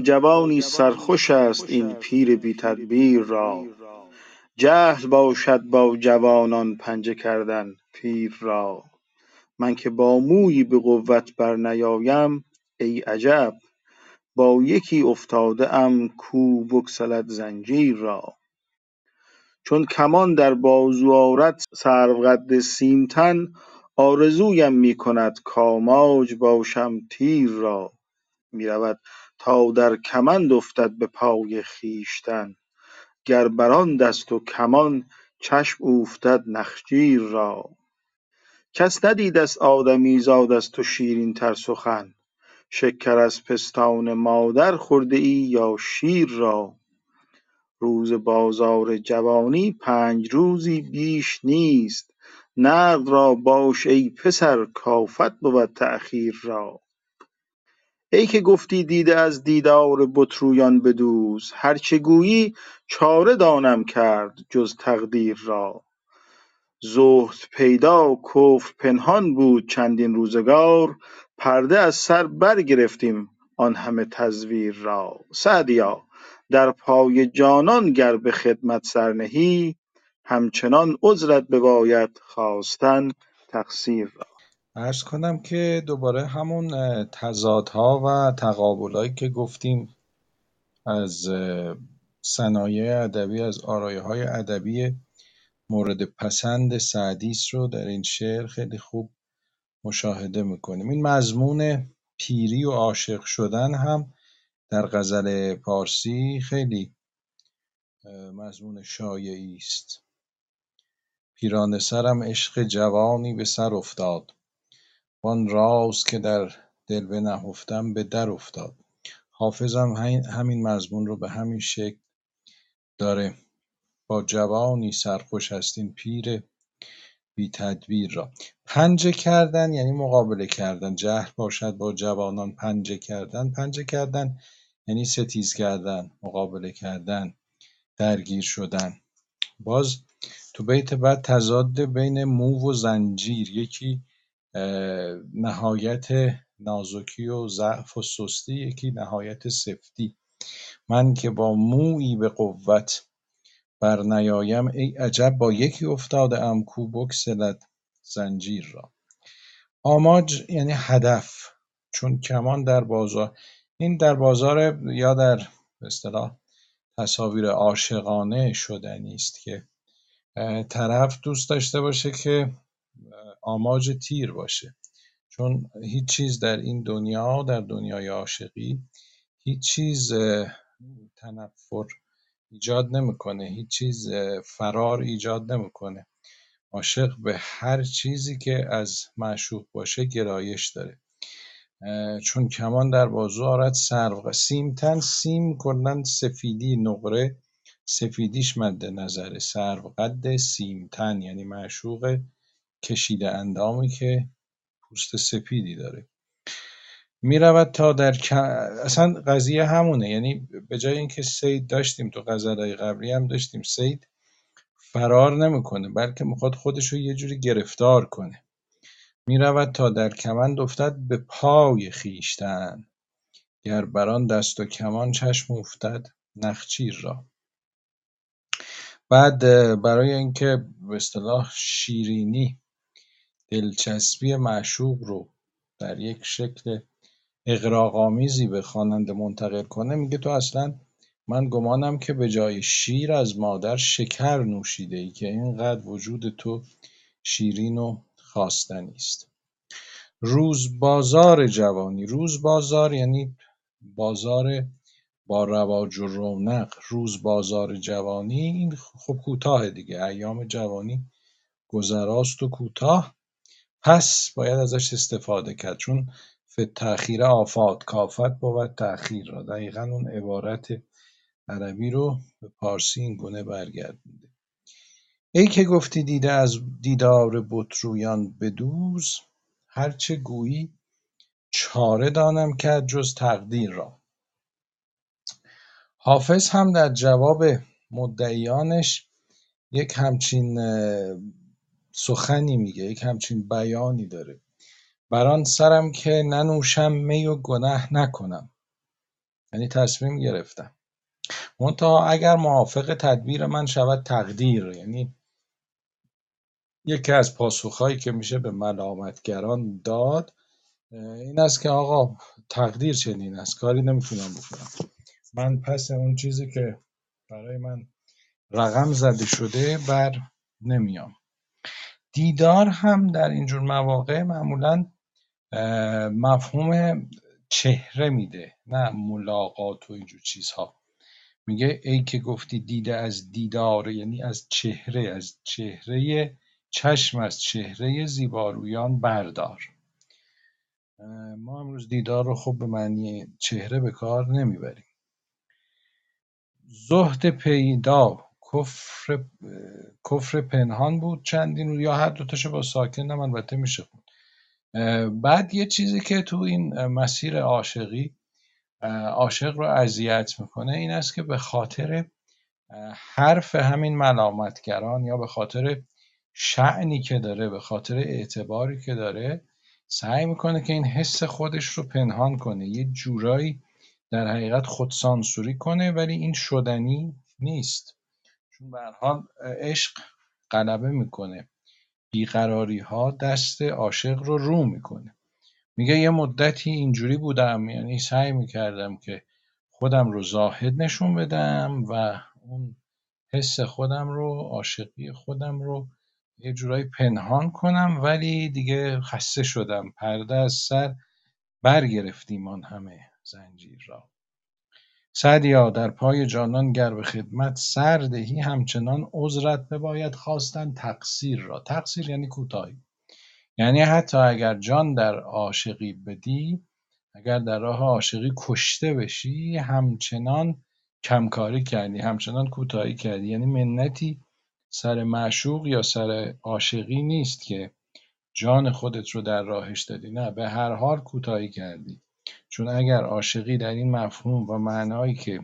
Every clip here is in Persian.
جوانی سرخوش است این پیر بی تدبیر را. جهل باشد با جوانان پنجه کردن پیر را. من که با مویی به قوت برنیایم ای عجب با یکی افتاده ام کو بگسلد زنجیر را. چون کمان در بازو آرد سروقد سیمتن آرزویم می کند کاماج باشم تیر را. می رود تا در کمند افتد به پای خویشتن. گر بر دست و کمان چشم اوفتد نخجیر را. کس ندیدست آدمیزاد از تو شیرین تر سخن. شکر از پستان مادر خورده ای یا شیر را. روز بازار جوانی پنج روزی بیش نیست. نقد را باش ای پسر کافت بود تأخیر را. ای که گفتی دیده از دیدار بت رویان بدوز هر چه گویی چاره دانم کرد جز تقدیر را. زهد پیدا کفر پنهان بود چندین روزگار پرده از سر برگرفتیم آن همه تزویر را. سعدیا در پای جانان گر به خدمت سر نهی همچنان عذرت بباید خواستن تقصیر را. عرض کنم که دوباره همون تضادها و تقابلهایی که گفتیم از صنایع ادبی از آرایه های ادبی مورد پسند سعدیس رو در این شعر خیلی خوب مشاهده می‌کنیم. این مضمون پیری و عاشق شدن هم در غزل پارسی خیلی مضمون شایعی است. پیرانه سرم عشق جوانی به سر افتاد. وان راز که در دل بنهفتم به در افتاد. حافظ هم همین مضمون رو به همین شکل داره. با جوانی سرخوش است این پیر بی تدبیر را. پنجه کردن یعنی مقابله کردن. جهل باشد با جوانان پنجه کردن. پنجه کردن یعنی ستیز کردن مقابله کردن درگیر شدن. باز تو بیت بعد تضاد بین مو و زنجیر. یکی نهایت نازکی و ضعف و سستی یکی نهایت سفتی. من که با مویی به قوت بر نیایم ای عجب با یکی افتاده ام کو بگسلد زنجیر را. آماج یعنی هدف چون کمان در بازار این در بازار یا در اصطلاح تصاویر عاشقانه شدنی است که طرف دوست داشته باشه که آماج تیر باشه. چون هیچ چیز در این دنیا در دنیای عاشقی هیچ چیز تنفر ایجاد نمی‌کنه. هیچ چیز فرار ایجاد نمی‌کنه. عاشق به هر چیزی که از معشوق باشه گرایش داره. چون کمان در بازو آرد سرو. سیمتن سیم کلا سفیدی نقره. سفیدیش مد نظره سرو قد سیمتن یعنی معشوق کشیده اندامی که پوست سپیدی داره. می‌رود تا در اصلا قضیه همونه. یعنی به جای اینکه سید داشتیم تو غزلهای قبلی هم داشتیم. سید فرار نمی‌کنه بلکه می‌خواد خودش رو یه جوری گرفتار کنه. می‌رود تا در کمند افتد به پای خویشتن. گر بر دست و کمان چشم افتد نخچیر را. بعد برای اینکه به اصطلاح شیرینی دلچسبی معشوق رو در یک شکل اغراق‌آمیزی به خواننده منتقل کنه میگه تو اصلا من گمانم که به جای شیر از مادر شکر نوشیده ای که اینقدر وجود تو شیرین و خواستنی است. روز بازار جوانی روز بازار یعنی بازار با رواج و رونق. روز بازار جوانی این خب کوتاه دیگه ایام جوانی گذراست و کوتاه. پس باید ازش استفاده کرد چون فی تأخیر آفات کافت بود. تأخیر را دقیقا اون عبارت عربی رو به پارسی این گونه برگردونده. ای که گفتی دیده از دیدار بطرویان بدوز هرچه گویی چاره دانم کرد جز تقدیر را. حافظ هم در جواب مدعیانش یک همچین سخنی میگه یک همچین بیانی داره. بر آن سرم که ننوشم می و گنه نکنم. یعنی تصمیم گرفتم. منتها اگر موافق تدبیر من شود تقدیر. یعنی یکی از پاسخهایی که میشه به ملامتگران داد این است که آقا تقدیر چنین است. کاری نمی‌تونم بکنم. من پس اون چیزی که برای من رقم زده شده بر نمیام. دیدار هم در اینجور مواقع معمولا مفهوم چهره میده نه ملاقات و اینجور چیزها. میگه ای که گفتی دیده از دیدار یعنی از چهره از چهره چشم از چهره زیبارویان بردار. ما امروز دیدار رو خب به معنی چهره به کار نمی‌بریم. زهد پیدا کفر کفر پنهان بود چندین یا هر دوتاشو با ساکن هم البته میشه خود بعد یه چیزی که تو این مسیر عاشقی عاشق رو اذیت می‌کنه این است که به خاطر حرف همین ملامتگران یا به خاطر شعنی که داره به خاطر اعتباری که داره سعی می‌کنه که این حس خودش رو پنهان کنه یه جورایی در حقیقت خودسانسوری کنه ولی این شدنی نیست. چون به عشق غلبه می‌کنه. بیقراری ها دست عاشق رو رو می‌کنه. میگه یه مدتی اینجوری بودم یعنی سعی می‌کردم که خودم رو زاهد نشون بدم و اون حس خودم رو عاشقی خودم رو یه جورایی پنهان کنم ولی دیگه خسته شدم. پرده از سر برگرفتیم آن همه زنجیر را. سعدیا در پای جانان گر به خدمت سر دهی همچنان عذرت بباید خواستن تقصیر را. تقصیر یعنی کوتاهی. یعنی حتی اگر جان در عاشقی بدی اگر در راه عاشقی کشته بشی همچنان کمکاری کردی همچنان کوتاهی کردی. یعنی منتی سر معشوق یا سر عاشقی نیست که جان خودت رو در راهش دادی. نه به هر حال کوتاهی کردی. چون اگر عاشقی در این مفهوم و معنایی که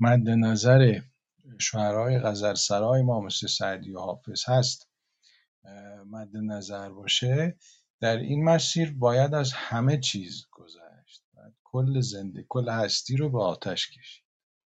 مد نظر شعرهای غزلسرای ما مثل سعدی و حافظ هست مد نظر باشه در این مسیر باید از همه چیز گذشت. کل زنده کل هستی رو به آتش کشید.